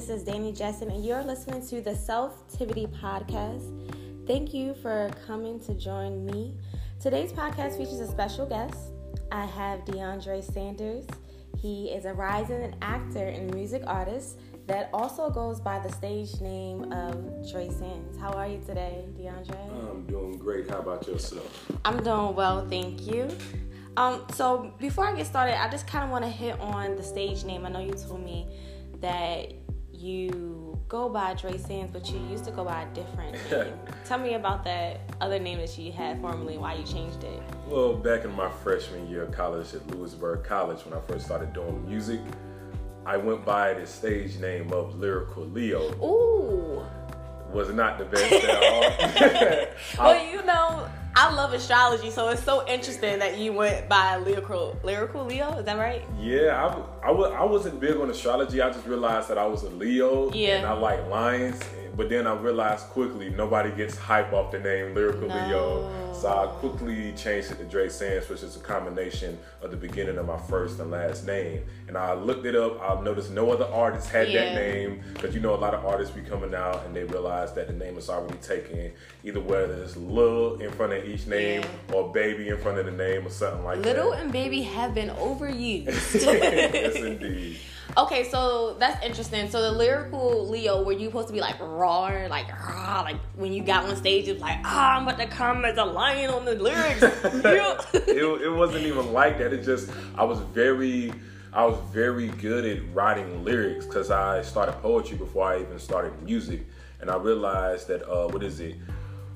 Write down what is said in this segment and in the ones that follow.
This is Danny Jessen, and you're listening to the Self Tivity Podcast. Thank you for coming to join me. Today's podcast features a special guest. I have DeAndre Sanders. He is a rising actor and music artist that also goes by the stage name of Dre Sands. How are you today, DeAndre? I'm doing great. How about yourself? I'm doing well, thank you. Um, so before I get started, I just kind of want to hit on the stage name. I know you told me that you go by Dre Sands, but you used to go by a different name. Tell me about that other name that you had formerly why you changed it. Well, back in my freshman year of college at Louisburg College, when I first started doing music, I went by the stage name of Lyrical Leo. Ooh. Was not the best at all. well, you know, I love astrology, so it's so interesting that you went by lyrical lyrical Leo. Is that right? Yeah, I, I, I wasn't big on astrology. I just realized that I was a Leo, yeah. and I like lions. But then I realized quickly nobody gets hype off the name Lyrical no. Leo. So I quickly changed it to Dre Sands, which is a combination of the beginning of my first and last name. And I looked it up. I noticed no other artists had yeah. that name because you know a lot of artists be coming out and they realize that the name is already taken, either whether it's Lil in front of each name yeah. or Baby in front of the name or something like Little that. Little and Baby have been overused. yes, indeed. Okay, so that's interesting. So the lyrical Leo, were you supposed to be like raw, like raw, like when you got on stage, it was like, ah, I'm about to come as a lion on the lyrics. it, it wasn't even like that. It just I was very I was very good at writing lyrics because I started poetry before I even started music, and I realized that uh, what is it?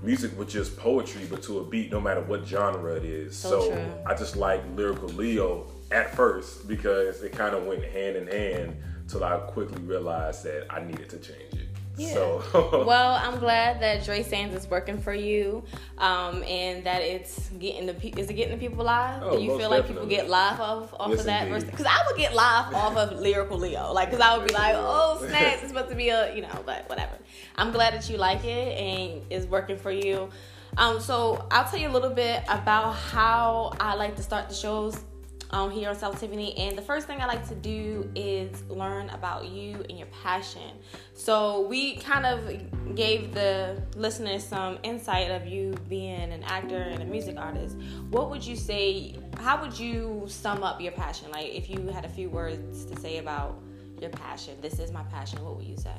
Music was just poetry, but to a beat, no matter what genre it is. So, so I just like lyrical Leo at first because it kind of went hand in hand till I quickly realized that I needed to change it. Yeah. So. well, I'm glad that Dre Sands is working for you, um, and that it's getting the pe- is it getting the people live? Oh, Do you feel like people get live off off yes, of that? Because I would get live off of lyrical Leo, like because I would be like, oh snaps, it's supposed to be a you know, but whatever. I'm glad that you like it and is working for you. Um, so I'll tell you a little bit about how I like to start the shows um, here on Self Tivity. And the first thing I like to do is learn about you and your passion. So we kind of gave the listeners some insight of you being an actor and a music artist. What would you say? How would you sum up your passion? Like if you had a few words to say about your passion, this is my passion. What would you say?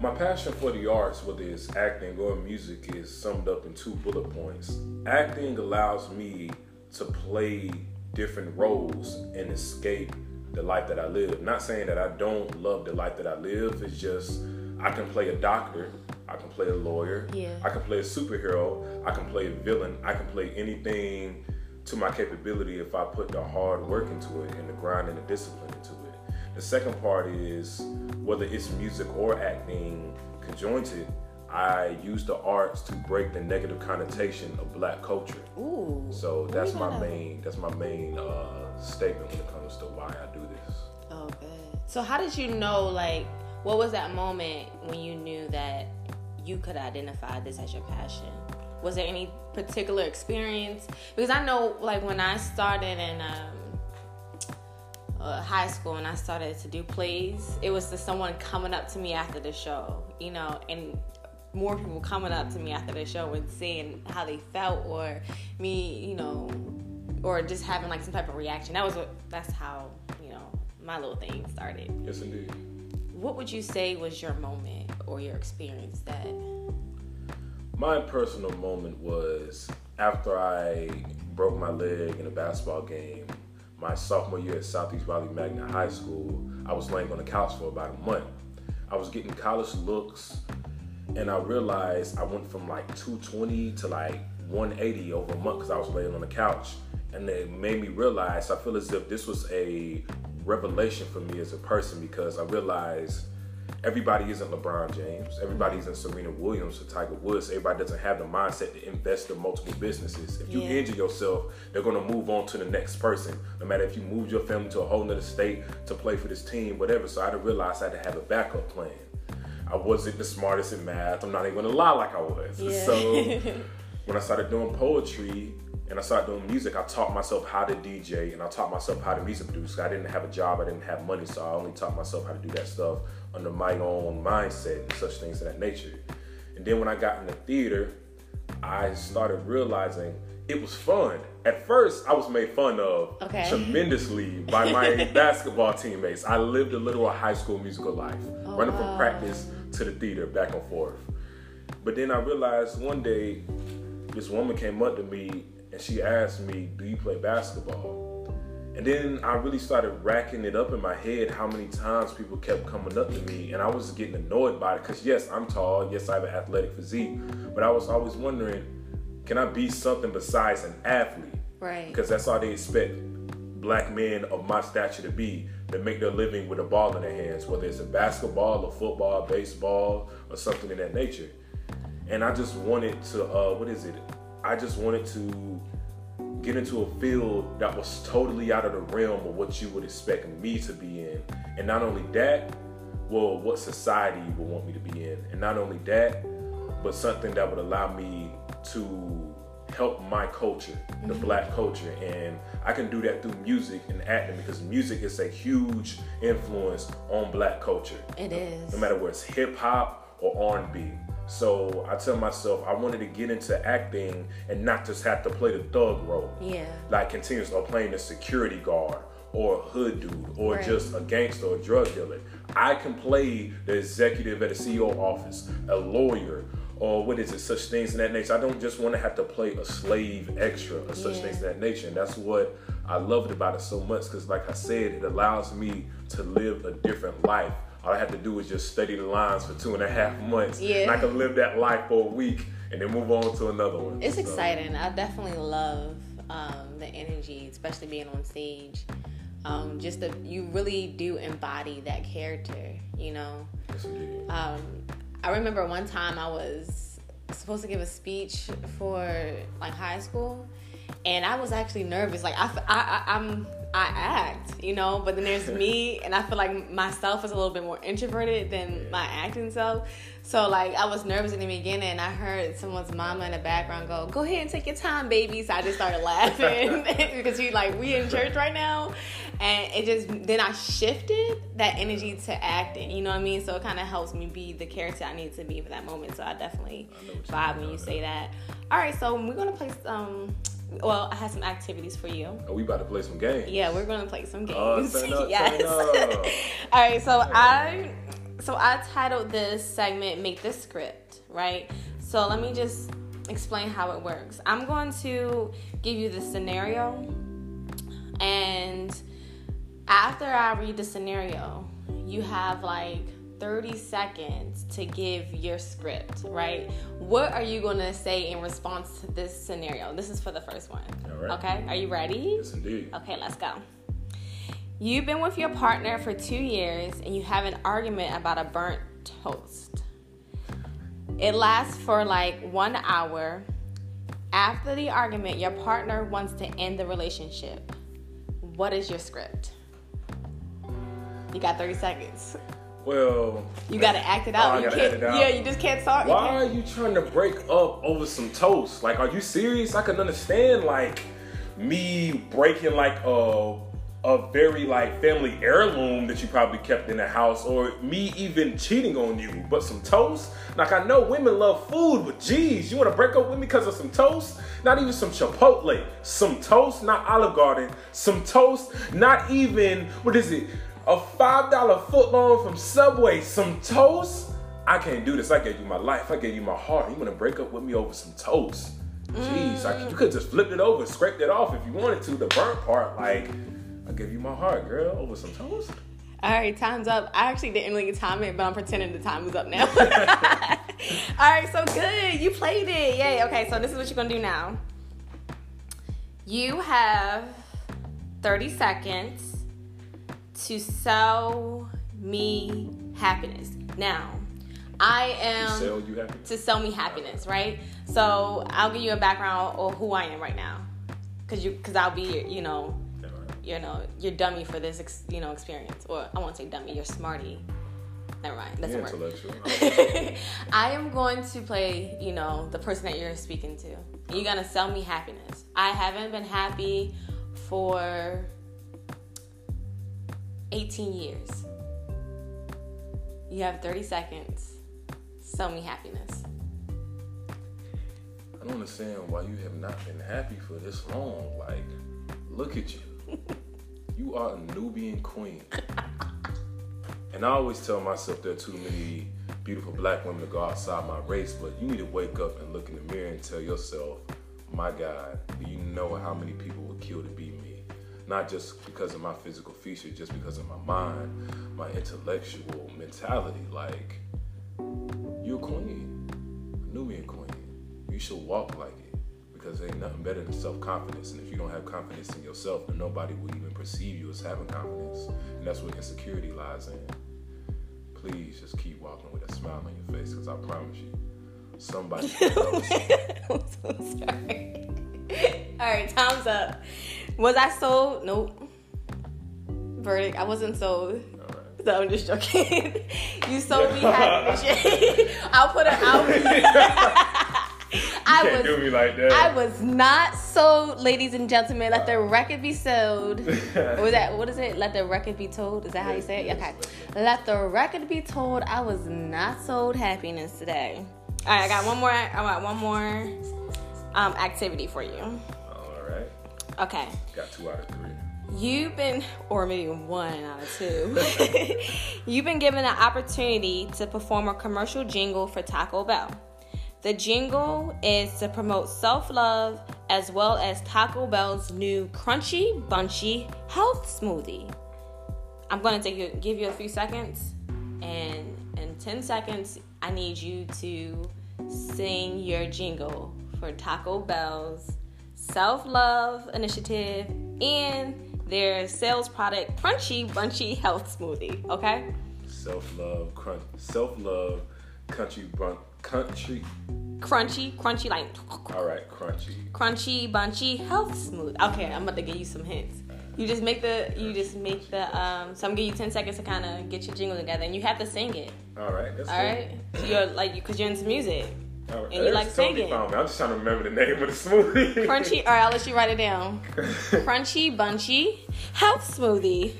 My passion for the arts, whether it's acting or music, is summed up in two bullet points. Acting allows me to play different roles and escape the life that I live. Not saying that I don't love the life that I live, it's just I can play a doctor, I can play a lawyer, yeah. I can play a superhero, I can play a villain, I can play anything to my capability if I put the hard work into it and the grind and the discipline into it. The second part is whether it's music or acting conjointed, I use the arts to break the negative connotation of black culture. Ooh. So that's my main that's my main uh, statement when it comes to why I do this. Oh, good. So how did you know like what was that moment when you knew that you could identify this as your passion? Was there any particular experience? Because I know like when I started in um, uh, high school and I started to do plays, it was just someone coming up to me after the show, you know, and more people coming up to me after the show and saying how they felt or me, you know, or just having like some type of reaction. That was what that's how, you know, my little thing started. Yes indeed. What would you say was your moment or your experience that my personal moment was after I broke my leg in a basketball game my sophomore year at Southeast Raleigh Magnet High School. I was laying on the couch for about a month. I was getting college looks and I realized I went from like 220 to like 180 over a month because I was laying on the couch. And it made me realize I feel as if this was a revelation for me as a person because I realized everybody isn't LeBron James, everybody isn't Serena Williams or Tiger Woods. Everybody doesn't have the mindset to invest in multiple businesses. If you yeah. injure yourself, they're gonna move on to the next person. No matter if you moved your family to a whole nother state to play for this team, whatever. So I had to realize I had to have a backup plan. I wasn't the smartest in math. I'm not even gonna lie like I was. Yeah. So when I started doing poetry and I started doing music, I taught myself how to DJ and I taught myself how to music produce. I didn't have a job, I didn't have money, so I only taught myself how to do that stuff under my own mindset and such things of that nature. And then when I got in the theater, I started realizing it was fun. At first, I was made fun of Okay. tremendously by my basketball teammates. I lived a literal high school musical life, oh, running wow. from practice to the theater, back and forth. But then I realized one day, this woman came up to me and she asked me, "Do you play basketball?" And then I really started racking it up in my head how many times people kept coming up to me, and I was getting annoyed by it. Cause yes, I'm tall, yes, I have an athletic physique, but I was always wondering, can I be something besides an athlete? Right. Because that's all they expect black men of my stature to be that make their living with a ball in their hands, whether it's a basketball or football, baseball, or something in that nature. And I just wanted to, uh, what is it? I just wanted to get into a field that was totally out of the realm of what you would expect me to be in. And not only that, well, what society would want me to be in. And not only that, but something that would allow me to help my culture, the mm-hmm. black culture. And I can do that through music and acting because music is a huge influence on black culture It is. no matter whether it's hip hop or R&B. So I tell myself I wanted to get into acting and not just have to play the thug role, Yeah. like continuous or playing the security guard or a hood dude or Right. just a gangster or drug dealer. I can play the executive at a CEO office, a lawyer, or what is it, such things in that nature. I don't just want to have to play a slave extra or such Yeah. things in that nature. And that's what I loved about it so much because, like I said, it allows me to live a different life. All I have to do is just study the lines for two and a half months. Yeah. And I can live that life for a week and then move on to another one. It's So, exciting. I definitely love um, the energy, especially being on stage. Um, just the you really do embody that character, you know. yes, indeed. Um, I remember one time I was supposed to give a speech for like high school, and I was actually nervous. Like I, I, I, am I act, you know, but then there's me, and I feel like myself is a little bit more introverted than my acting self. So like I was nervous in the beginning, and I heard someone's mama in the background go, "Go ahead and take your time, baby." So I just started laughing because she like we in church right now, and it just then I shifted that energy to acting. You know what I mean? So it kind of helps me be the character I need to be for that moment. So I definitely I know what you vibe when you say that. All right, so we're gonna play some. Well, I have some activities for you. Are we about to play some games? Yeah, we're gonna play some Oh, games. turn up, yes. All right, so I so I titled this segment "Make the Script," right? So let me just explain how it works. I'm going to give you the scenario, and after I read the scenario, you have like 30 seconds to give your script, right? What are you gonna say in response to this scenario? This is for the first one. Right. Okay, are you ready? Yes, indeed. Okay, let's go. You've been with your partner for two years and you have an argument about a burnt toast. It lasts for like one hour. After the argument, your partner wants to end the relationship. What is your script? You got 30 seconds. Well, You gotta act it Oh, out. I you can't, act it out. Yeah, you just can't talk. you Why can't- are you trying to break up over some toast? Like, are you serious? I can understand like me breaking like a a very like family heirloom that you probably kept in the house, or me even cheating on you. But some toast? Like I know women love food, but geez, you want to break up with me because of some toast? Not even some Chipotle, some toast, not Olive Garden, some toast, not even what is it? A five dollar footlong from Subway, some toast. I can't do this. I gave you my life. I gave you my heart. You want to break up with me over some toast? Jeez, like, you could just flipped it over, scraped it off if you wanted to. The burnt part, like, I gave you my heart, girl, over some toast. All right, time's up. I actually didn't really time it, but I'm pretending the time is up now. All right, so good. You played it. Yay. Okay, so this is what you're going to do now. You have 30 seconds to sell me happiness. Now, I am Sell to sell me happiness, right? So I'll give you a background of who I am right now, cause you, cause I'll be, you know, you know, you're dummy for this, ex, you know, experience, or I won't say dummy, you're smarty Never mind. You're work. intellectual. I am going to play, you know, the person that you're speaking to. You're gonna sell me happiness. I haven't been happy for 18 years. You have 30 seconds. Sell me happiness. I don't understand why you have not been happy for this long. Like, look at you. You are a Nubian queen. And I always tell myself there are too many beautiful black women to go outside my race, but you need to wake up and look in the mirror and tell yourself, my God, do you know how many people would kill to be? Not just because of my physical features, just because of my mind, my intellectual mentality. Like, you're a queen, a Nubian queen. You should walk like it because there ain't nothing better than self confidence. And if you don't have confidence in yourself, then nobody will even perceive you as having confidence. And that's where insecurity lies in. Please just keep walking with a smile on your face because I promise you, somebody will notice you. I'm so sorry. All right, time's up. Was I sold? Nope. Verdict. I wasn't sold. Right. So I'm just joking. you sold me happiness. I'll put it out. I Can't was do me like that. I was not sold, ladies and gentlemen. Let the record be sold. Was that? What is it? Let the record be told. Is that how you say it? Okay. Let the record be told. I was not sold happiness today. All right, I got one more. I got one more um, activity for you. Okay. Got two out of three. You've been, or maybe one out of two, you've been given an opportunity to perform a commercial jingle for Taco Bell. The jingle is to promote self love as well as Taco Bell's new Crunchy Bunchy Health Smoothie. I'm going to take you, give you a few seconds, and in 10 seconds, I need you to sing your jingle for Taco Bell's self love initiative and their sales product, Crunchy Bunchy Health Smoothie. Okay? Self love, crunch, self love, country, bun, country. Crunchy, crunchy, like All right, crunchy. crunchy bunchy health smooth. Okay, I'm about to give you some hints. You just make the you just make the um so I'm gonna give you 10 seconds to kind of get your jingle together and you have to sing it. All right, that's All cool. right? You're like you cause you're into music. Right. And you like singing. I'm just trying to remember the name of the smoothie. Crunchy, all right, I'll let you write it down. Crunchy bunchy health smoothie.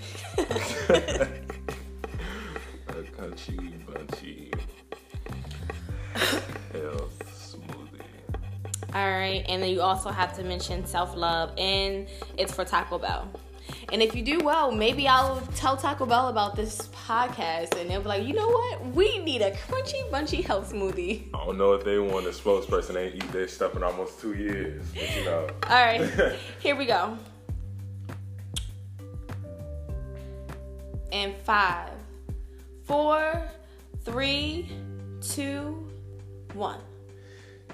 A country bunchy health smoothie. All right, and then you also have to mention self love, and it's for Taco Bell. And if you do well, maybe I'll tell Taco Bell about this podcast, and they'll be like, you know what? We need a crunchy bunchy health smoothie. I don't know if they want a spokesperson. They ain't eat their stuff in almost two years. But you know. All right, here we go. And five, four, three, two, one.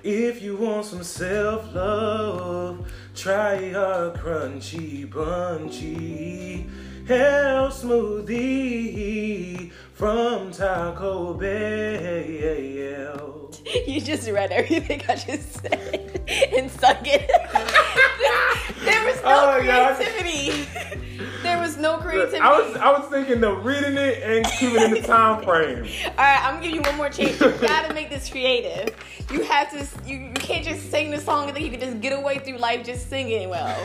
If you want some self love, try our crunchy bunchy health smoothie from Taco Bell. You just read everything I just said and sung it. there was no Oh, God. creativity. was no creativity. I was I was thinking of reading it and keeping it in the time frame. All right, I'm gonna give you one more chance. You gotta make this creative. You have to. You, you can't just sing the song and think you can just get away through life just singing well.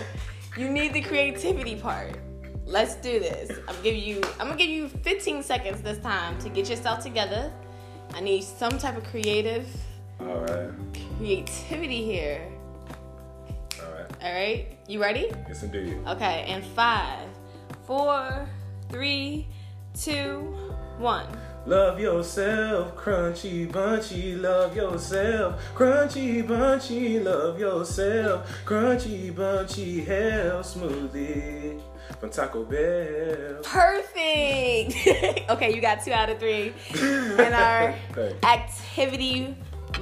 You need the creativity part. Let's do this. I'm give you. I'm gonna give you 15 seconds this time to get yourself together. I need some type of creative All right, creativity here. all right. All right, you ready? Yes, indeed. Okay, and five, four, three, two, one. Love yourself, crunchy bunchy, love yourself, crunchy bunchy, love yourself, crunchy bunchy health smoothie from Taco Bell. Perfect. okay, you got two out of three in our activity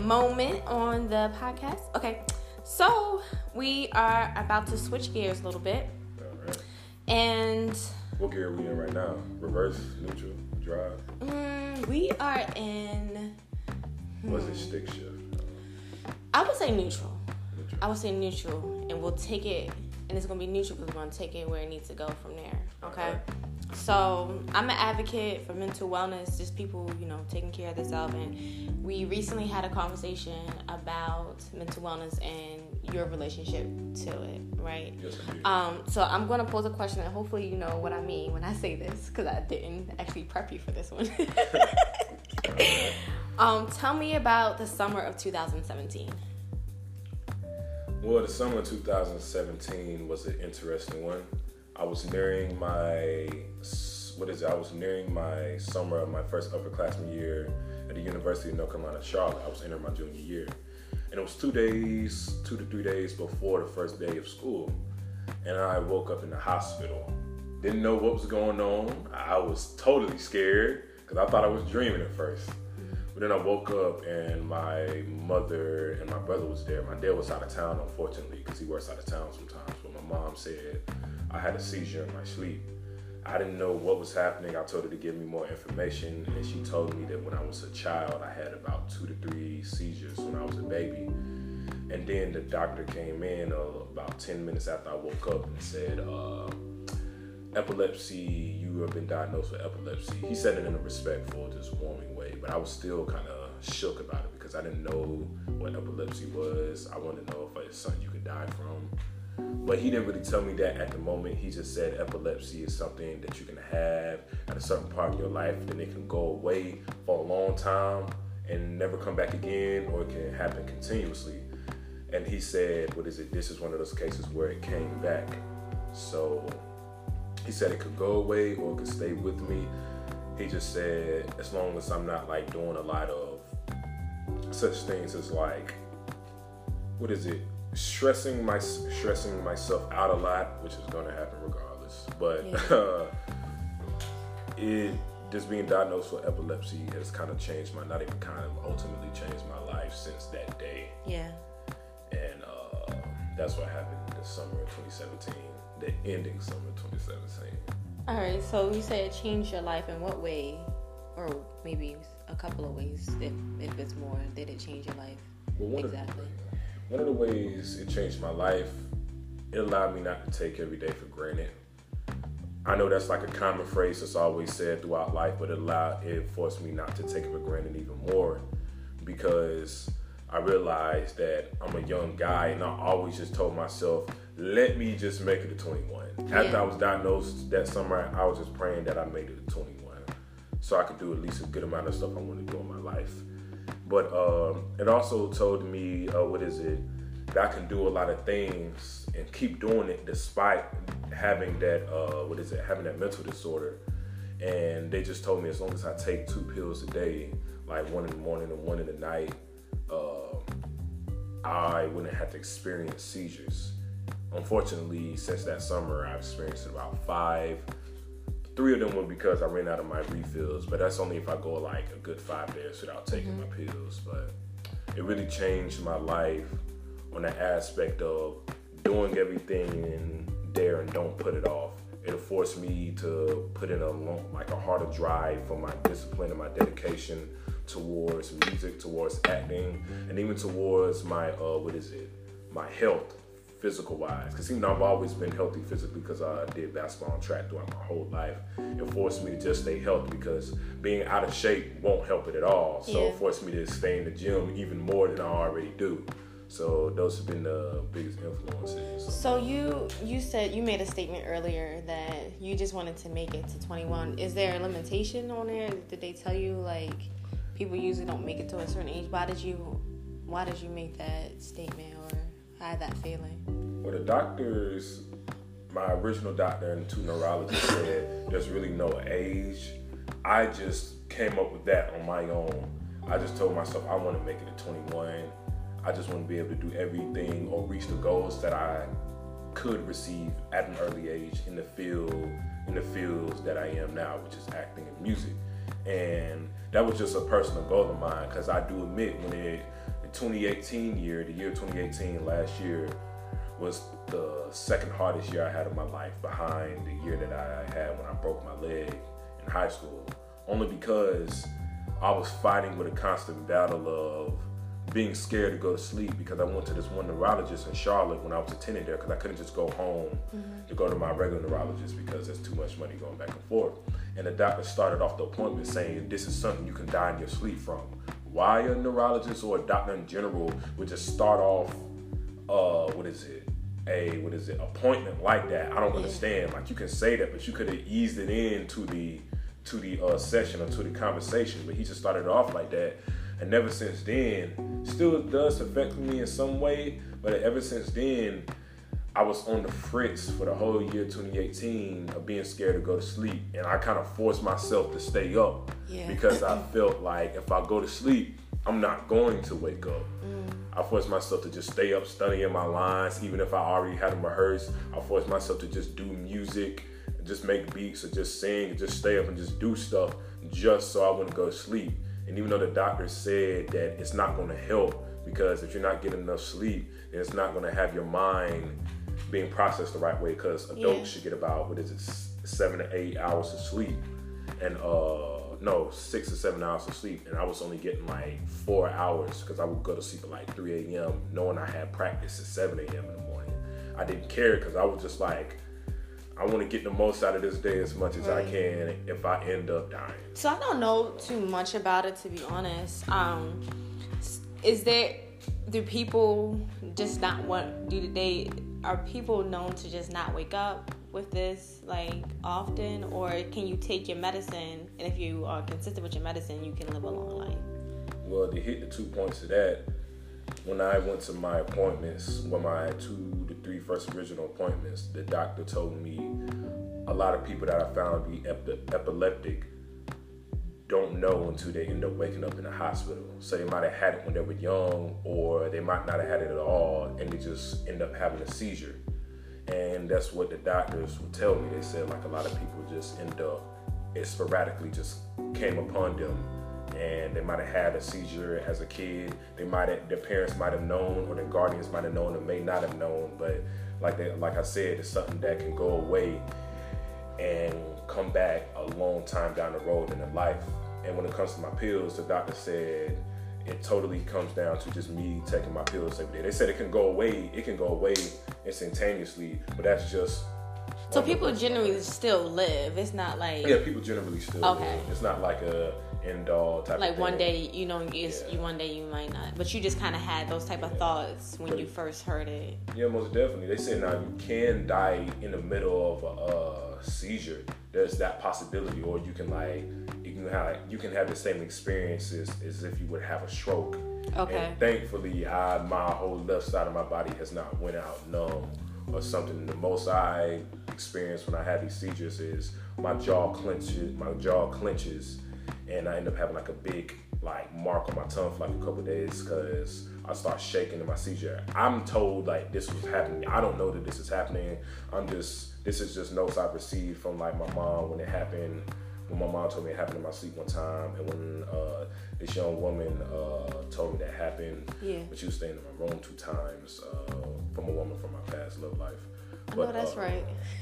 moment on the podcast. Okay, so we are about to switch gears a little bit. And What gear are we in right now? Reverse, neutral, drive. mm, we are in. What's it? Stick shift. I would say neutral. Neutral. I would say neutral, and we'll take it, and it's gonna be neutral because we're gonna take it where it needs to go from there. Okay. So I'm an advocate for mental wellness, just people, you know, taking care of themselves. And we recently had a conversation about mental wellness and your relationship to it, right? Yes. Um, so I'm going to pose a question, and hopefully you know what I mean when I say this, because I didn't actually prep you for this one. um, tell me about the summer of 2017. Well, the summer of 2017 was an interesting one. I was nearing my what is it? I was nearing my summer of my first upperclassman year at the University of North Carolina, Charlotte. I was entering my junior year, and it was two days, two to three days before the first day of school, and I woke up in the hospital. Didn't know what was going on. I was totally scared because I thought I was dreaming at first. But then I woke up and my mother and my brother was there. My dad was out of town, unfortunately, because he works out of town sometimes. But my mom said I had a seizure in my sleep. I didn't know what was happening. I told her to give me more information, and she told me that when I was a child, I had about two to three seizures when I was a baby. And then the doctor came in uh, about 10 minutes after I woke up and said, uh, Epilepsy, you have been diagnosed with epilepsy. He said it in a respectful, just warming way, but I was still kind of shook about it because I didn't know what epilepsy was. I wanted to know if it's something you could die from. But he didn't really tell me that at the moment. He just said epilepsy is something that you can have at a certain part of your life, then it can go away for a long time and never come back again, or it can happen continuously. And he said, What is it? This is one of those cases where it came back. So he said it could go away or it could stay with me. He just said, as long as I'm not like doing a lot of such things as like, what is it? Stressing my stressing myself out a lot, which is going to happen regardless. But yeah. uh, it just being diagnosed with epilepsy has kind of changed my not even kind of ultimately changed my life since that day. Yeah. And uh, that's what happened this summer of 2017, the ending summer of 2017. All right. So you said it changed your life in what way, or maybe a couple of ways, if if it's more. Did it change your life? Well, exactly. One of the ways it changed my life, it allowed me not to take every day for granted. I know that's like a common phrase that's always said throughout life, but it allowed it forced me not to take it for granted even more because I realized that I'm a young guy and I always just told myself, let me just make it to 21. Yeah. After I was diagnosed that summer, I was just praying that I made it to 21 so I could do at least a good amount of stuff I want to do in my life. But um, it also told me, uh, what is it, that I can do a lot of things and keep doing it despite having that, uh, what is it, having that mental disorder. And they just told me as long as I take two pills a day, like one in the morning and one in the night, uh, I wouldn't have to experience seizures. Unfortunately, since that summer, I've experienced about five Three of them were because I ran out of my refills, but that's only if I go like a good five days without taking mm-hmm. my pills. But it really changed my life on the aspect of doing everything and there and don't put it off. It forced me to put in a long, like a harder drive for my discipline and my dedication towards music, towards acting, and even towards my uh, what is it, my health physical wise. Because you know I've always been healthy physically because I did basketball and track throughout my whole life. It forced me to just stay healthy because being out of shape won't help it at all. So yeah. it forced me to stay in the gym even more than I already do. So those have been the biggest influences. So you you said you made a statement earlier that you just wanted to make it to 21. Is there a limitation on there? Did they tell you like people usually don't make it to a certain age? Why did you why did you make that statement or had that feeling? Well, the doctors, my original doctor and two neurologists said there's really no age. I just came up with that on my own. I just told myself I want to make it to 21. I just want to be able to do everything or reach the goals that I could receive at an early age in the field in the fields that I am now, which is acting and music. And that was just a personal goal of mine because I do admit when it 2018 year, the year 2018, last year, was the second hardest year I had of my life behind the year that I had when I broke my leg in high school. Only because I was fighting with a constant battle of being scared to go to sleep because I went to this one neurologist in Charlotte when I was attending there because I couldn't just go home mm-hmm. to go to my regular neurologist because there's too much money going back and forth. And the doctor started off the appointment saying this is something you can die in your sleep from. Why a neurologist or a doctor in general would just start off, uh, what is it? A what is it? Appointment like that? I don't understand. Like you can say that, but you could have eased it into the to the uh, session or to the conversation. But he just started off like that and ever since then, still does affect me in some way, but ever since then, I was on the fritz for the whole year 2018 of being scared to go to sleep. And I kind of forced myself to stay up yeah. because I felt like if I go to sleep, I'm not going to wake up. Mm. I forced myself to just stay up studying my lines, even if I already had them rehearsed. I forced myself to just do music, just make beats, or just sing, just stay up and just do stuff just so I wouldn't go to sleep. And even though the doctor said that it's not going to help because if you're not getting enough sleep, then it's not going to have your mind being processed the right way. Because adults yeah. should get about what is it, seven to eight hours of sleep, and uh, no, six or seven hours of sleep. And I was only getting like four hours because I would go to sleep at like 3 a.m. knowing I had practice at 7 a.m. in the morning. I didn't care because I was just like I want to get the most out of this day as much as right. I can if I end up dying. So I don't know too much about it to be honest. Um, is there do people just not want to do they are people known to just not wake up with this like often or can you take your medicine and if you are consistent with your medicine you can live a long life? Well, to hit the two points of that, when I went to my appointments, when my two to three first original appointments, the doctor told me a lot of people that I found to be epileptic don't know until they end up waking up in the hospital. So they might have had it when they were young, or they might not have had it at all, and they just end up having a seizure. And that's what the doctors would tell me. They said like a lot of people just end up it sporadically just came upon them and they might have had a seizure as a kid. They might have, their parents might have known, or their guardians might have known, or may not have known. But like they, like I said, it's something that can go away and come back a long time down the road in their life. And when it comes to my pills, the doctor said it totally comes down to just me taking my pills every day. They said it can go away, it can go away instantaneously, but that's just so people generally still live. It's not like yeah, people generally still okay. Live. It's not like a end all type. Like one day, you know, yeah. you one day you might not, but you just kind of had those type of thoughts when but, you first heard it. Yeah, most definitely. They say now you can die in the middle of a, a seizure. There's that possibility, or you can like you can have you can have the same experiences as if you would have a stroke. Okay. And thankfully, I my whole left side of my body has not went out numb or something. The most I experience when I have these seizures is my jaw clenches, my jaw clenches, and I end up having like a big like mark on my tongue for like a couple days because I start shaking in my seizure. I'm told like this was happening. I don't know that this is happening. I'm just this is just notes I've received from like my mom when it happened. When my mom told me it happened in my sleep one time, and when uh, this young woman uh, told me that happened, yeah. but she was staying in my room two times uh, from a woman from my past love life. But, no, that's uh, right.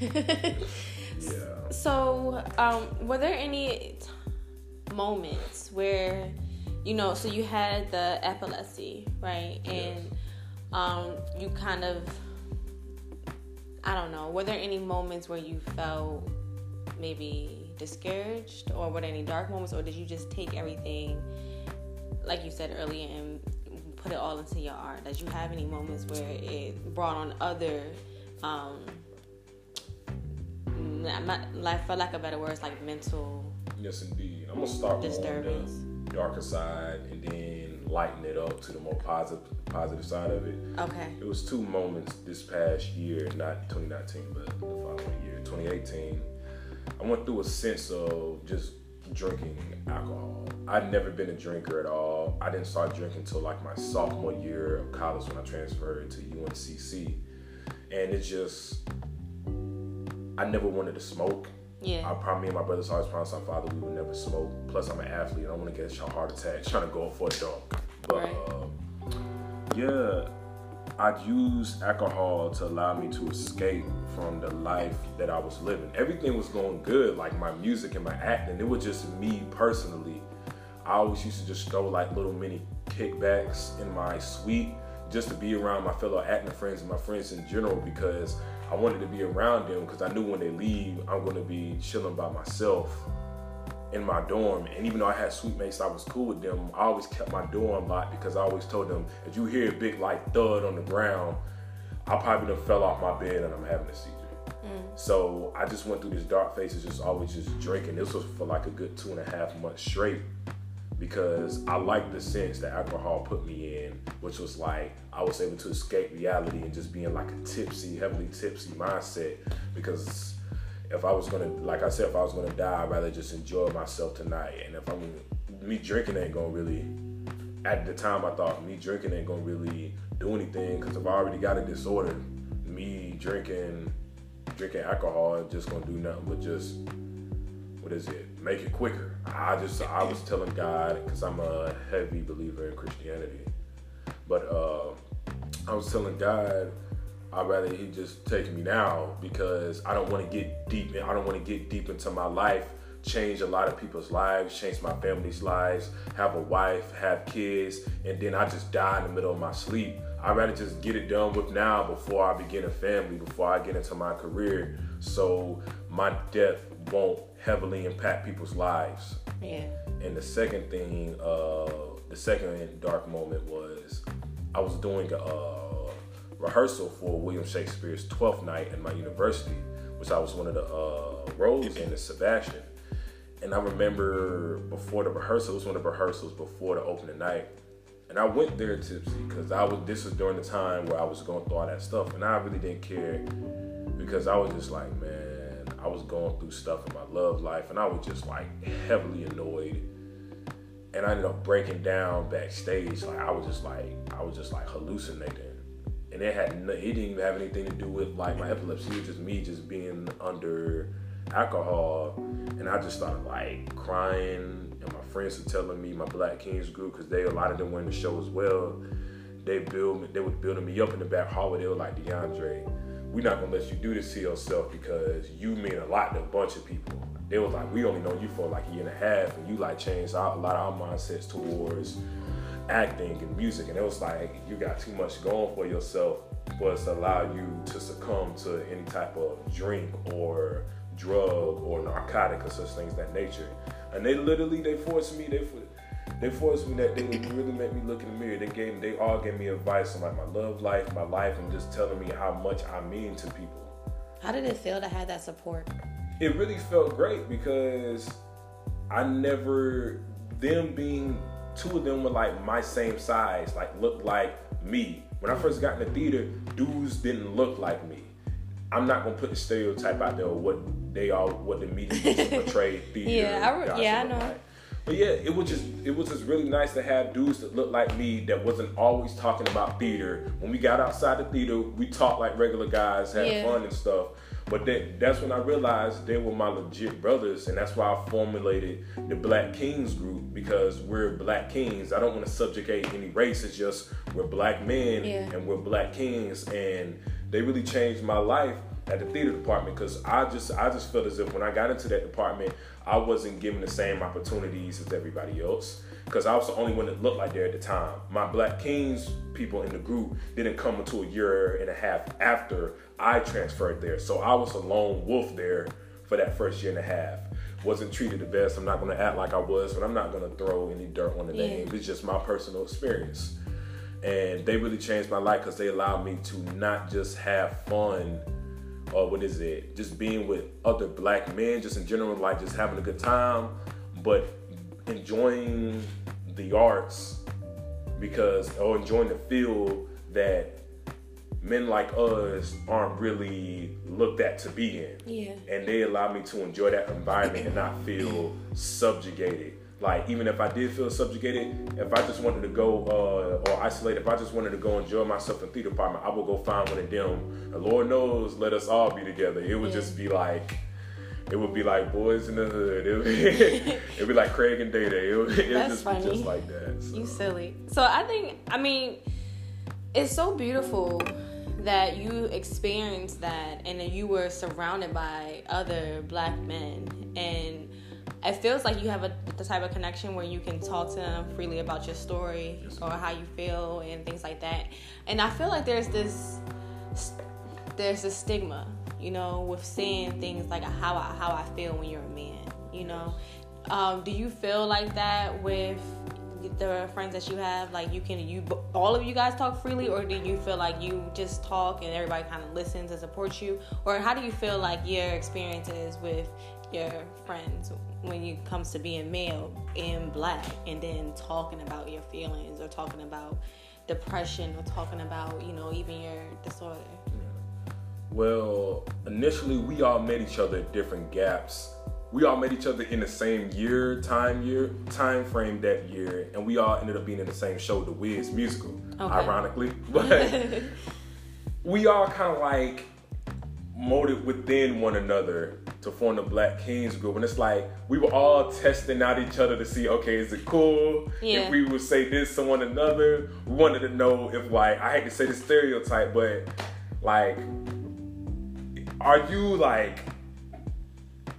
yeah. So, um, were there any moments where you know so you had the epilepsy right and yes. um you kind of i don't know were there any moments where you felt maybe discouraged or were there any dark moments or did you just take everything like you said earlier and put it all into your art did you have any moments where it brought on other um like for lack of better words like mental Yes, indeed. I'm gonna start Disturbance. on the darker side and then lighten it up to the more positive positive side of it. Okay. It was two moments this past year, not 2019, but the following year, 2018. I went through a sense of just drinking alcohol. I'd never been a drinker at all. I didn't start drinking until like my sophomore year of college when I transferred to UNCC. And it just, I never wanted to smoke. Yeah. I probably me and my brothers always promised our father we would never smoke. Plus, I'm an athlete. I don't want to get a heart attack trying to go for a dunk. But right. uh, yeah, I'd use alcohol to allow me to escape from the life that I was living. Everything was going good, like my music and my acting. It was just me personally. I always used to just throw like little mini kickbacks in my suite just to be around my fellow acting friends and my friends in general because I wanted to be around them because I knew when they leave, I'm going to be chilling by myself in my dorm. And even though I had suite mates, I was cool with them. I always kept my dorm unlocked because I always told them, if you hear a big like thud on the ground, I probably done fell off my bed and I'm having a seizure. Mm. So I just went through this dark phase of just always just drinking. This was for like a good two and a half months straight because I liked the sense that alcohol put me in, which was like I was able to escape reality and just being like a tipsy, heavily tipsy mindset. Because if I was gonna, like I said, if I was gonna die, I'd rather just enjoy myself tonight. And if I'm me drinking ain't gonna really. At the time, I thought me drinking ain't gonna really do anything because if I already got a disorder, me drinking drinking alcohol just gonna do nothing but just what is it? Make it quicker. I just I was telling God because I'm a heavy believer in Christianity, but uh, I was telling God I'd rather He just take me now because I don't want to get deep. In, I don't want to get deep into my life, change a lot of people's lives, change my family's lives, have a wife, have kids, and then I just die in the middle of my sleep. I'd rather just get it done with now before I begin a family, before I get into my career, so my death won't heavily impact people's lives. Yeah. And the second thing, uh, the second dark moment was I was doing a rehearsal for William Shakespeare's Twelfth Night at my university, which I was one of the uh, roles in the Sebastian. And I remember before the rehearsal, it was one of the rehearsals before the opening night. And I went there tipsy because I was. This was during the time where I was going through all that stuff, and I really didn't care because I was just like, man, I was going through stuff in my love life, and I was just like heavily annoyed. And I ended up breaking down backstage. Like I was just like I was just like hallucinating, and it had no, it didn't even have anything to do with like my epilepsy. It was just me just being under alcohol, and I just started like crying. And my friends were telling me my Black Kings group because they a lot of them were in the show as well. They build they were building me up in the back hallway. They were like DeAndre we're not gonna let you do this to yourself because you mean a lot to a bunch of people. They was like, we only know you for like a year and a half, and you like changed a lot of our mindsets towards acting and music. And it was like, you got too much going for yourself for us to allow you to succumb to any type of drink or drug or narcotic or such things that nature. And they literally, they forced me, they they forced me that they really made me look in the mirror. They gave they all gave me advice on like my love life, my life, and just telling me how much I mean to people. How did it feel to have that support? It really felt great because I never them being two of them were like my same size, like looked like me. When I first got in the theater, dudes didn't look like me. I'm not gonna put the stereotype out there of what they all what the media portray theater. yeah, I, yeah, I know. Like. But yeah, it was just it was just really nice to have dudes that looked like me that wasn't always talking about theater. When we got outside the theater, we talked like regular guys, had yeah. fun and stuff. But that, that's when I realized they were my legit brothers, and that's why I formulated the Black Kings group because we're Black Kings. I don't want to subjugate any race. It's just we're Black men yeah. and we're Black Kings, and they really changed my life at the theater department because I just I just felt as if when I got into that department, I wasn't given the same opportunities as everybody else because I was the only one that looked like there at the time. My Black Kings people in the group didn't come until a year and a half after I transferred there, so I was a lone wolf there for that first year and a half. Wasn't treated the best. I'm not going to act like I was, but I'm not going to throw any dirt on the yeah. name. It's just my personal experience. And they really changed my life because they allowed me to not just have fun or what is it? Just being with other black men, just in general, like just having a good time, but enjoying the arts because or enjoying the field that men like us aren't really looked at to be in. Yeah. And they allow me to enjoy that environment and not feel subjugated like even if I did feel subjugated, if I just wanted to go uh, or isolate, if I just wanted to go enjoy myself in theater department, I would go find one of them. And Lord knows, let us all be together. It would yeah. just be like, it would be like boys in the hood. It would be, it'd be like Craig and Day Day. It would, it just funny. be just like that. So. You silly. So I think, I mean, it's so beautiful that you experienced that and that you were surrounded by other black men and it feels like you have a the type of connection where you can talk to them freely about your story or how you feel and things like that. And I feel like there's this there's a stigma, you know, with saying things like how I, how I feel when you're a man, you know. Um, do you feel like that with the friends that you have? Like you can you all of you guys talk freely, or do you feel like you just talk and everybody kind of listens and supports you, or how do you feel like your experiences with your friends when it comes to being male and black, and then talking about your feelings or talking about depression or talking about you know even your disorder? Well, initially we all met each other at different gaps. We all met each other in the same year, time year, time frame that year, and we all ended up being in the same show, The Wiz musical. Okay. Ironically, but we all kind of like molded within one another to form the Black Kings group, and it's like we were all testing out each other to see, okay, is it cool Yeah. if we would say this to one another? We wanted to know if, like, I hate to say the stereotype, but like are you like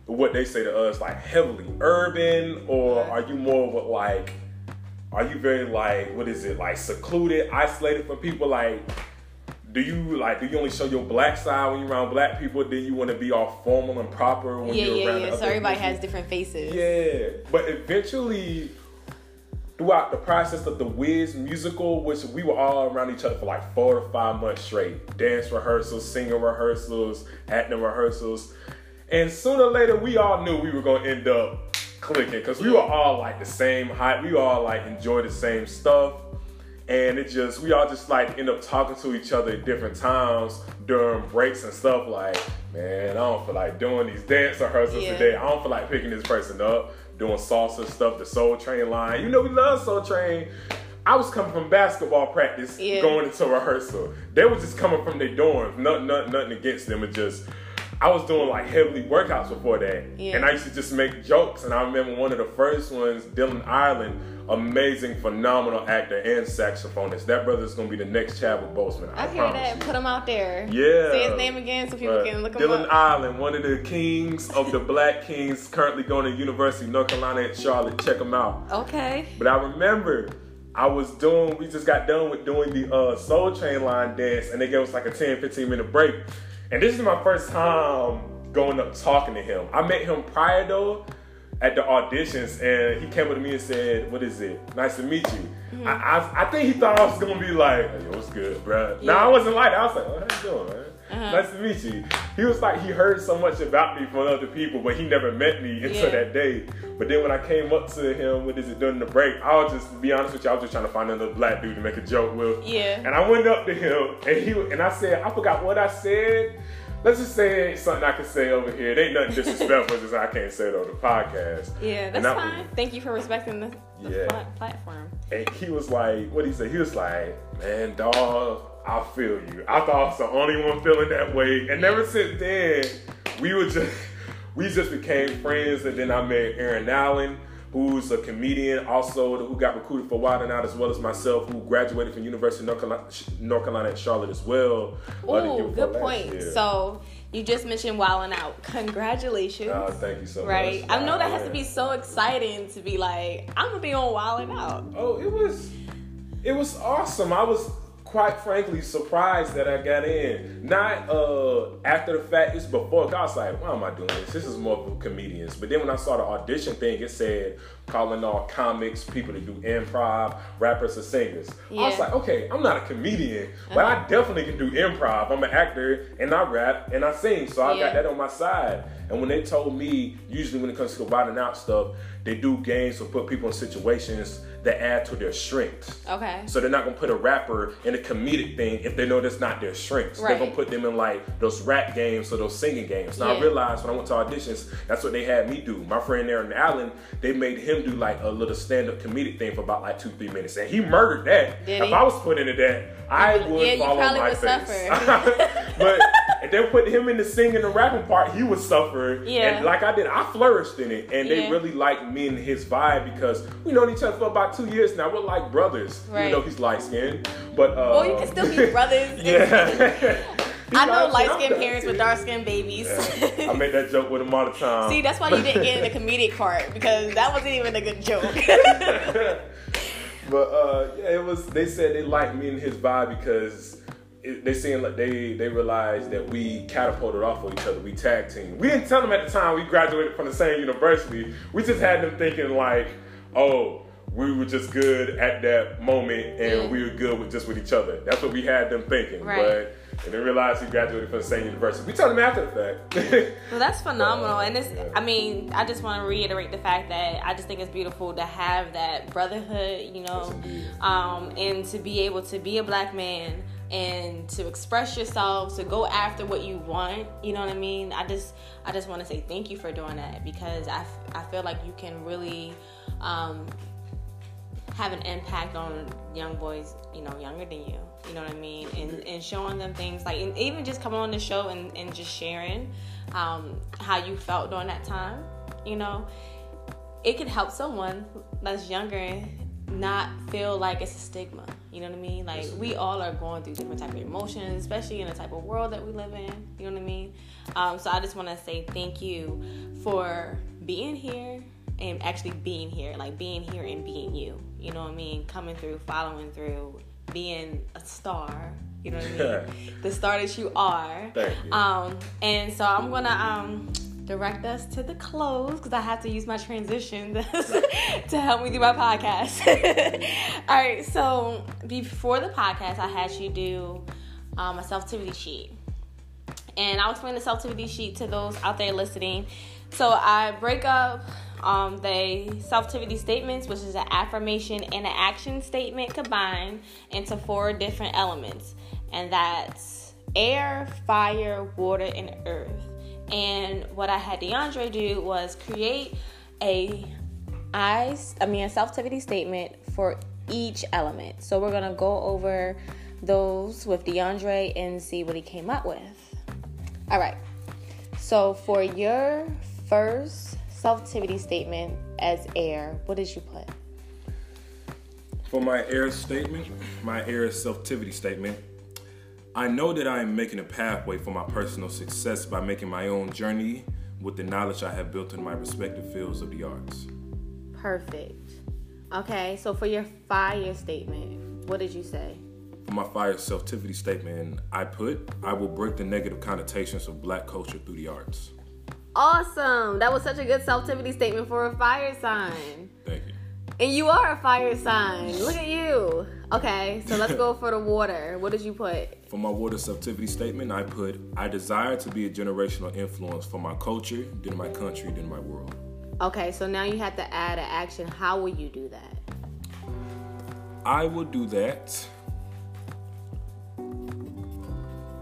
what they say to us like heavily urban or are you more of a like are you very like what is it like secluded isolated from people like do you like do you only show your black side when you're around black people then you want to be all formal and proper when yeah, you're yeah, around yeah. other So everybody people? has different faces. Yeah, but eventually, throughout the process of the Wiz musical, which we were all around each other for like four to five months straight dance rehearsals, singing rehearsals, acting rehearsals. And sooner or later, we all knew we were going to end up clicking because we were all like the same height. We all like enjoy the same stuff. And it just, we all just like end up talking to each other at different times during breaks and stuff like, man, I don't feel like doing these dance rehearsals Yeah. today. I don't feel like picking this person up, doing salsa stuff, the Soul Train line. You know, we love Soul Train. I was coming from basketball practice, Yeah. going into rehearsal. They were just coming from their dorms. Nothing, nothing, nothing against them. It just, I was doing like heavily workouts before that, Yeah. and I used to just make jokes. And I remember one of the first ones, Dylan Ireland, amazing, phenomenal actor and saxophonist. That brother's gonna be the next Chadwick Boseman. I, I hear that. you. Put him out there. Yeah. Say his name again so people But can look him up. Dylan up. Ireland, one of the kings of the Black Kings, currently going to University of North Carolina at Charlotte. Check him out. Okay. But I remember I was doing, we just got done with doing the uh, Soul Train line dance, and they gave us like a 10, 15 minute break. And this is my first time going up talking to him. I met him prior though at the auditions, and he came up to me and said, What is it? Nice to meet you. Mm-hmm. I, I, I think he thought I was gonna be like, Hey, what's good, bruh? Yeah. Nah, I wasn't like that. I was like, oh, How you doing, man? Uh-huh. Nice to meet you. He was like, he heard so much about me from other people, but he never met me until Yeah. that day. But then when I came up to him, what is it, during the break, I was just, to be honest with you, I was just trying to find another black dude to make a joke with. Yeah. And I went up to him, and he and I said, I forgot what I said. Let's just say something I can say over here. It ain't nothing disrespectful, just I can't say it on the podcast. Yeah, that's fine. Thank you for respecting the, the Yeah. pla- platform. and he was like, what he say? He was like, man, dog, I feel you. I thought I was the only one feeling that way. And ever since then, we were just we just became friends. And then I met Aaron Allen, who's a comedian, also who got recruited for Wild 'N Out, as well as myself, who graduated from University of North Carolina, North Carolina at Charlotte as well. Ooh, good point. year. So you just mentioned Wildin' Out. Congratulations. Uh, thank you so right? much. Right. I know that has to be so exciting to be like, I'm gonna be on Wildin' Out. Oh, it was it was awesome. I was quite frankly surprised that I got in. Not uh after the fact, it's before. I was like, why am I doing this? This is more for comedians. But then when I saw the audition thing, it said calling all comics, people to do improv, rappers or singers. I was like, okay, I'm not a comedian, but I definitely can do improv. I'm an actor and I rap and I sing. So I Yeah. got that on my side. And when they told me, usually when it comes to the and out stuff, they do games to put people in situations that add to their strengths. Okay. So they're not gonna put a rapper in a comedic thing if they know that's not their strengths. Right. They're gonna put them in like those rap games or those singing games. Now I realized when I went to auditions, that's what they had me do. My friend Aaron Allen, they made him do like a little stand-up comedic thing for about like two, three minutes. And he murdered that. Did if he? I was put into that, I would- yeah, probably my would face. suffer. but if they put him in the singing and rapping part, he would suffer. Yeah. And like I did, I flourished in it. And they Yeah. really liked me and his vibe because we known each other for about two years now. We're like brothers. Right. Even though he's light skinned. But uh Well, you can still be brothers. Yeah. I know light skinned parents with dark skinned babies. Yeah. I made that joke with him all the time. See, that's why you didn't get in the comedic part because that wasn't even a good joke. But uh, yeah, it was. They said they liked me and his vibe because it, they seemed like they they realized that we catapulted off of each other. We tag team. We didn't tell them at the time we graduated from the same university. We just had them thinking like, oh, we were just good at that moment and we were good with just with each other. That's what we had them thinking. Right. But and then realized he graduated from the same university. We told him after the fact. well, that's phenomenal, uh, and it's. I mean, I just want to reiterate the fact that I just think it's beautiful to have that brotherhood, you know, um, and to be able to be a black man and to express yourself to go after what you want you know what i mean i just i just want to say thank you for doing that because i, I feel like you can really um, have an impact on young boys you know younger than you you know what i mean and, and showing them things like and even just coming on the show and, and just sharing um, how you felt during that time you know it can help someone that's younger not feel like it's a stigma. You know what I mean? Like we all are going through different type of emotions, especially in the type of world that we live in. You know what I mean? Um, so I just want to say thank you for being here and actually being here, like being here and being you. You know what I mean? Coming through, following through, being a star. You know what I mean? the star that you are. Thank you. Um, and so I'm gonna um direct us to the close because I have to use my transition to help me do my podcast. All right, so before the podcast, I had you do um, a self-tivity sheet. And I'll explain the self-tivity sheet to those out there listening. So I break up um, the self-tivity statements, which is an affirmation and an action statement combined into four different elements. And that's air, fire, water, and earth. And what I had DeAndre do was create a I I mean a self-tivity statement for each element. So we're gonna go over those with DeAndre and see what he came up with. All right. So for your first self-tivity statement as air, what did you put? For my air statement, my air self-tivity statement, I know that I am making a pathway for my personal success by making my own journey with the knowledge I have built in my respective fields of the arts. Perfect. Okay, so for your fire statement, what did you say? For my fire self-tivity statement, I put, I will break the negative connotations of black culture through the arts. Awesome. That was such a good self-tivity statement for a fire sign. Thank you. And you are a fire sign. Look at you. Okay, so let's go for the water. What did you put? For my water self-tivity statement, I put, I desire to be a generational influence for my culture, then my country, then my world. Okay, so now you have to add an action. How will you do that? I will do that.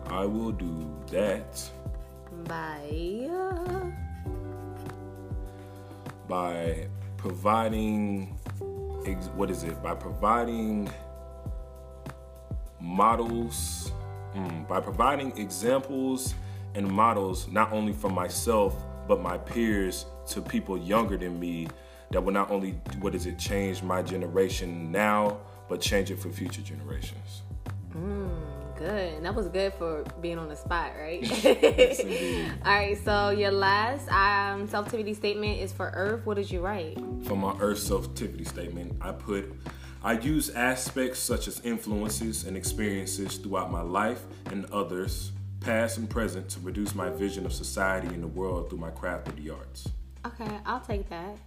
I will do that. By. By providing. What is it? By providing models mm, by providing examples and models not only for myself but my peers to people younger than me that will not only what does it change my generation now but change it for future generations mm, good that was good for being on the spot right yes, all right so your last um, self-tivity statement is for earth what did you write for my earth self-tivity statement i put I use aspects such as influences and experiences throughout my life and others, past and present, to produce my vision of society and the world through my craft of the arts. Okay, I'll take that.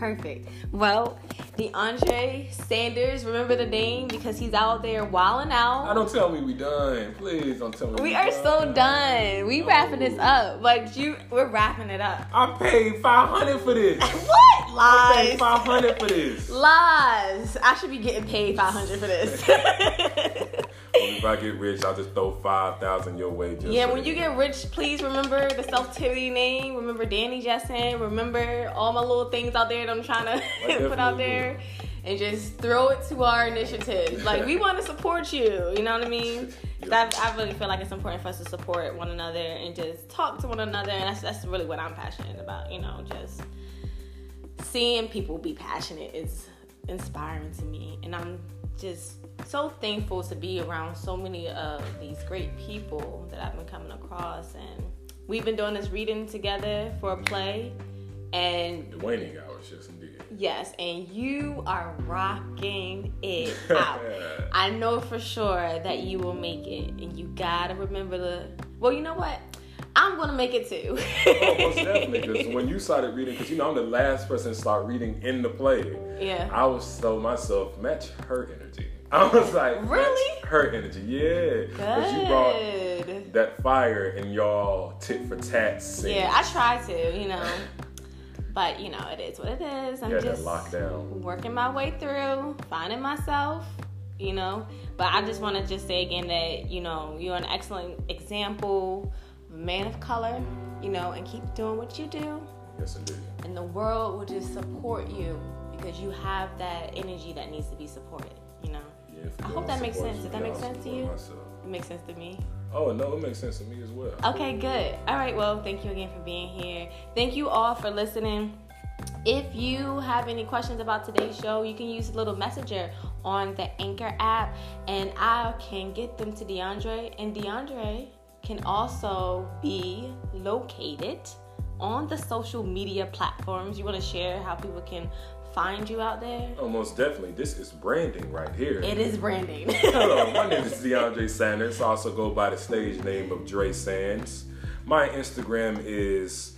Perfect. Well, DeAndre Sanders, remember the name because he's out there wilding out. I don't tell me we done. Please don't tell me. We, we are done. so done. We no. wrapping this up, but you, we're wrapping it up. I paid five hundred for this. what lies? I paid five hundred for this. Lies. I should be getting paid five hundred for this. if I get rich, I'll just throw five thousand your way. yeah, when you get rich, please remember the self-tivity name. Remember Danny Jessen. Remember all my little things out there that I'm trying to put out there, and just throw it to our initiative. Like we want to support you. You know what I mean? I, I really feel like it's important for us to support one another and just talk to one another, and that's that's really what I'm passionate about. You know, just seeing people be passionate is inspiring to me, and I'm just so thankful to be around so many of these great people that I've been coming across, and we've been doing this reading together for a play, and The waning hours, yes indeed. yes, and you are rocking it out. I know for sure that you will make it, and you gotta remember the. Well, you know what? I'm gonna make it too. oh, most definitely. Because when you started reading, because you know I'm the last person to start reading in the play. yeah. I was told myself match her energy. I was like, Really? her energy, yeah. Because you brought Good. that fire and y'all tit for tat. scene. Yeah, I try to, you know. But you know, it is what it is. I'm Yeah, just lockdown. working my way through, finding myself, you know. But I just want to just say again that you know you're an excellent example, man of color, you know, and keep doing what you do, Yes, indeed. and the world will just support you because you have that energy that needs to be supported. I hope that makes sense. Does that make sense to you? myself. it makes sense to me. Oh no, it makes sense to me as well. Okay, good. All right, well, thank you again for being here. Thank you all for listening. If you have any questions about today's show, you can use a little messenger on the Anchor app and I can get them to DeAndre. And DeAndre can also be located on the social media platforms. You want to share how people can find you out there? Oh, most definitely. This is branding right here. It is branding. Hello, my name is DeAndre Sanders. I also go by the stage name of Dre Sands. My Instagram is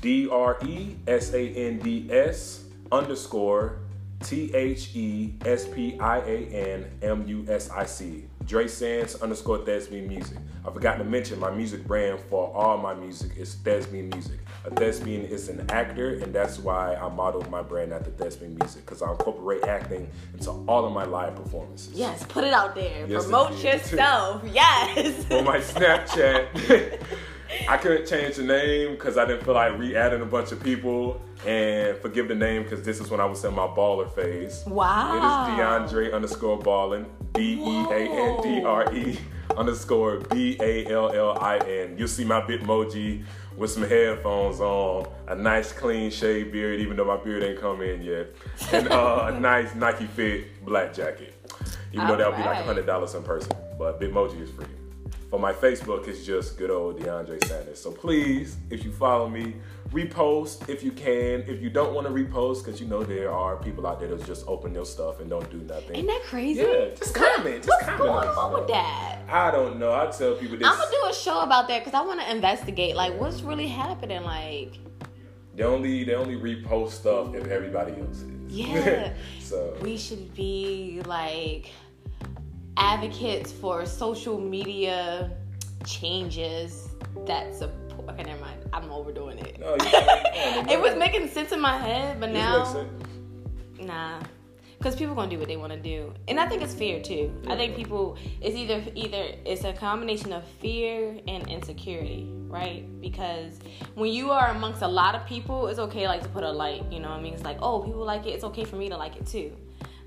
D R E S A N D S underscore T H E S P I A N M U S I C. Dre Sands underscore Thespian Music. I forgot to mention my music brand for all my music is Thespian Music. A thespian is an actor, and that's why I modeled my brand after Thespian Music because I incorporate acting into all of my live performances. yes, put it out there. Yes, Promote yourself. Yes. on my Snapchat. I couldn't change the name because I didn't feel like re-adding a bunch of people. And forgive the name because this is when I was in my baller phase. Wow. It is DeAndre underscore ballin. D E A N D R E underscore B A L L I N. You'll see my Bitmoji with some headphones on, a nice clean shave beard, even though my beard ain't come in yet, and uh, a nice Nike Fit black jacket. Even though that'll be like Alright. hundred dollars in person, but Bitmoji is free. For my Facebook, it's just good old DeAndre Sanders. So please, if you follow me, repost if you can. If you don't want to repost, because you know there are people out there that just open their stuff and don't do nothing. Isn't that crazy? Yeah, just comment. Just What's comment going on on with that? I don't know. I tell people this. I'm gonna do a show about that because I want to investigate. Like, what's really happening? Like, They only they only repost stuff if everybody else is. Yeah. so we should be like advocates for social media changes that support. Okay, never mind. I'm overdoing it. no. It was making sense in my head, but now, nah. Because people gonna do what they want to do, and I think it's fear too. I think people it's either either it's a combination of fear and insecurity, right? Because when you are amongst a lot of people, it's okay like to put a like, you know. what I mean, it's like oh, people like it. It's okay for me to like it too.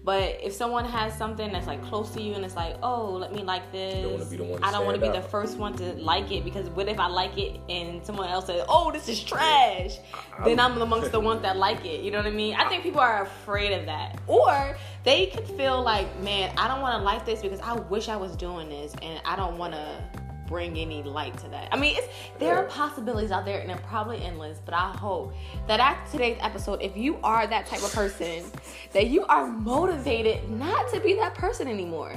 But if someone has something that's like close to you and it's like, oh, let me like this, don't wanna be the one to I don't want to be the first one to like it because what if I like it and someone else says, oh, this is trash? then I'm amongst the ones that like it. You know what I mean? I think people are afraid of that. Or they could feel like, man, I don't want to like this because I wish I was doing this and I don't want to bring any light to that. I mean, it's there are possibilities out there and they're probably endless, but I hope that after today's episode, if you are that type of person, that you are motivated not to be that person anymore.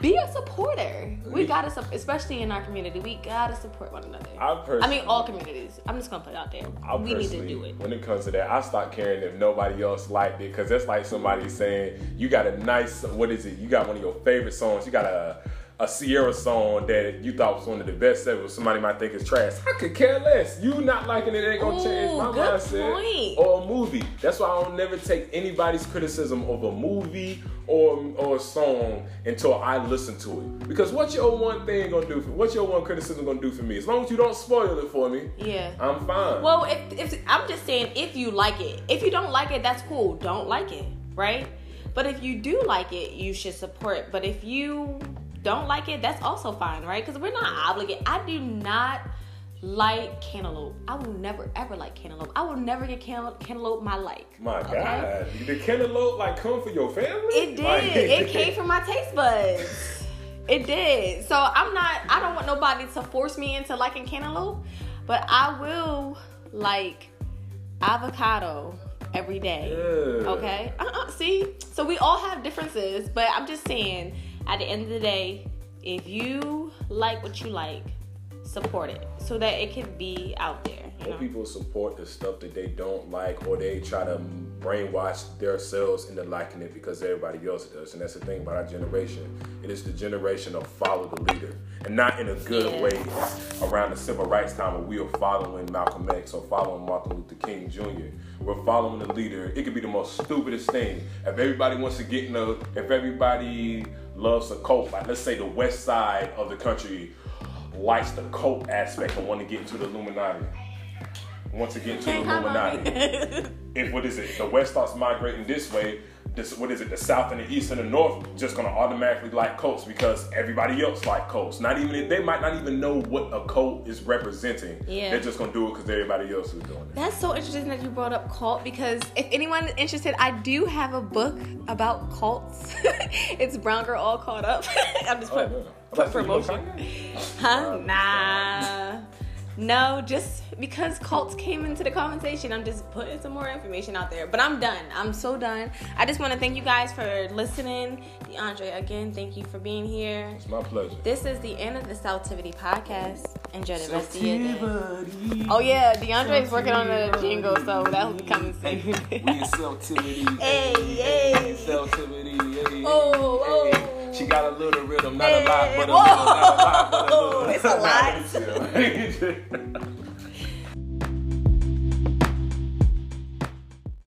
Be a supporter. We gotta, especially in our community, we gotta support one another. I I mean, all communities. I'm just gonna put it out there. I we need to do it. When it comes to that, I start caring if nobody else liked it because that's like somebody saying you got a nice, what is it? You got one of your favorite songs. You got a a Ciara song that you thought was one of the best ever. Somebody might think it's trash. I could care less. You not liking it ain't gonna change Ooh, my good mindset. point. Or a movie. That's why I don't never take anybody's criticism of a movie or or a song until I listen to it. Because what's your one thing gonna do for? What's your one criticism gonna do for me? As long as you don't spoil it for me, Yeah. I'm fine. Well, if, if I'm just saying, if you like it, if you don't like it, that's cool. Don't like it, right? But if you do like it, you should support. But if you don't like it, that's also fine, right? Because we're not obligated. I do not like cantaloupe. I will never ever like cantaloupe. I will never get cantal- cantaloupe my like. My okay? God, did cantaloupe like come for your family? It did. Like- it came from my taste buds. It did. So I'm not. I don't want nobody to force me into liking cantaloupe, but I will like avocado every day. Yeah. Okay. Uh-uh. See, so we all have differences, but I'm just saying. At the end of the day, if you like what you like, support it so that it can be out there. You More know? people support the stuff that they don't like, or they try to brainwash themselves into liking it because everybody else does. And that's the thing about our generation. It is the generation of follow the leader, and not in a good Yeah. way. Around the civil rights time, where we are following Malcolm X or following Martin Luther King Jr. We're following the leader. It could be the most stupidest thing. If everybody wants to get in a, if everybody loves the cult, like let's say the west side of the country likes the cult aspect and want to get into the Illuminati. Want to get into the Illuminati. If what is it? The West starts migrating this way. This what is it? The South and the East and the North just gonna automatically like cults because everybody else like cults. Not even they might not even know what a cult is representing. Yeah. They're just gonna do it because everybody else is doing it. That's so interesting that you brought up cult because if anyone is interested, I do have a book about cults. it's Brown Girl All Caught Up. I'm just oh, putting man. put I thought promotion. Huh? Oh, nah. No, just because cults came into the conversation, I'm just putting some more information out there. But I'm done. I'm so done. I just want to thank you guys for listening. DeAndre, again, thank you for being here. It's my pleasure. This is the end of the Self-tivity podcast. Enjoy the rest of your day. Oh yeah, DeAndre's working on the jingle, so that'll be coming soon. We in Self-tivity. Hey, hey. Self-tivity. Hey, Oh, hey. oh. She got a little rhythm, not a lot, but a little, not a lot, but a little. It's a lot.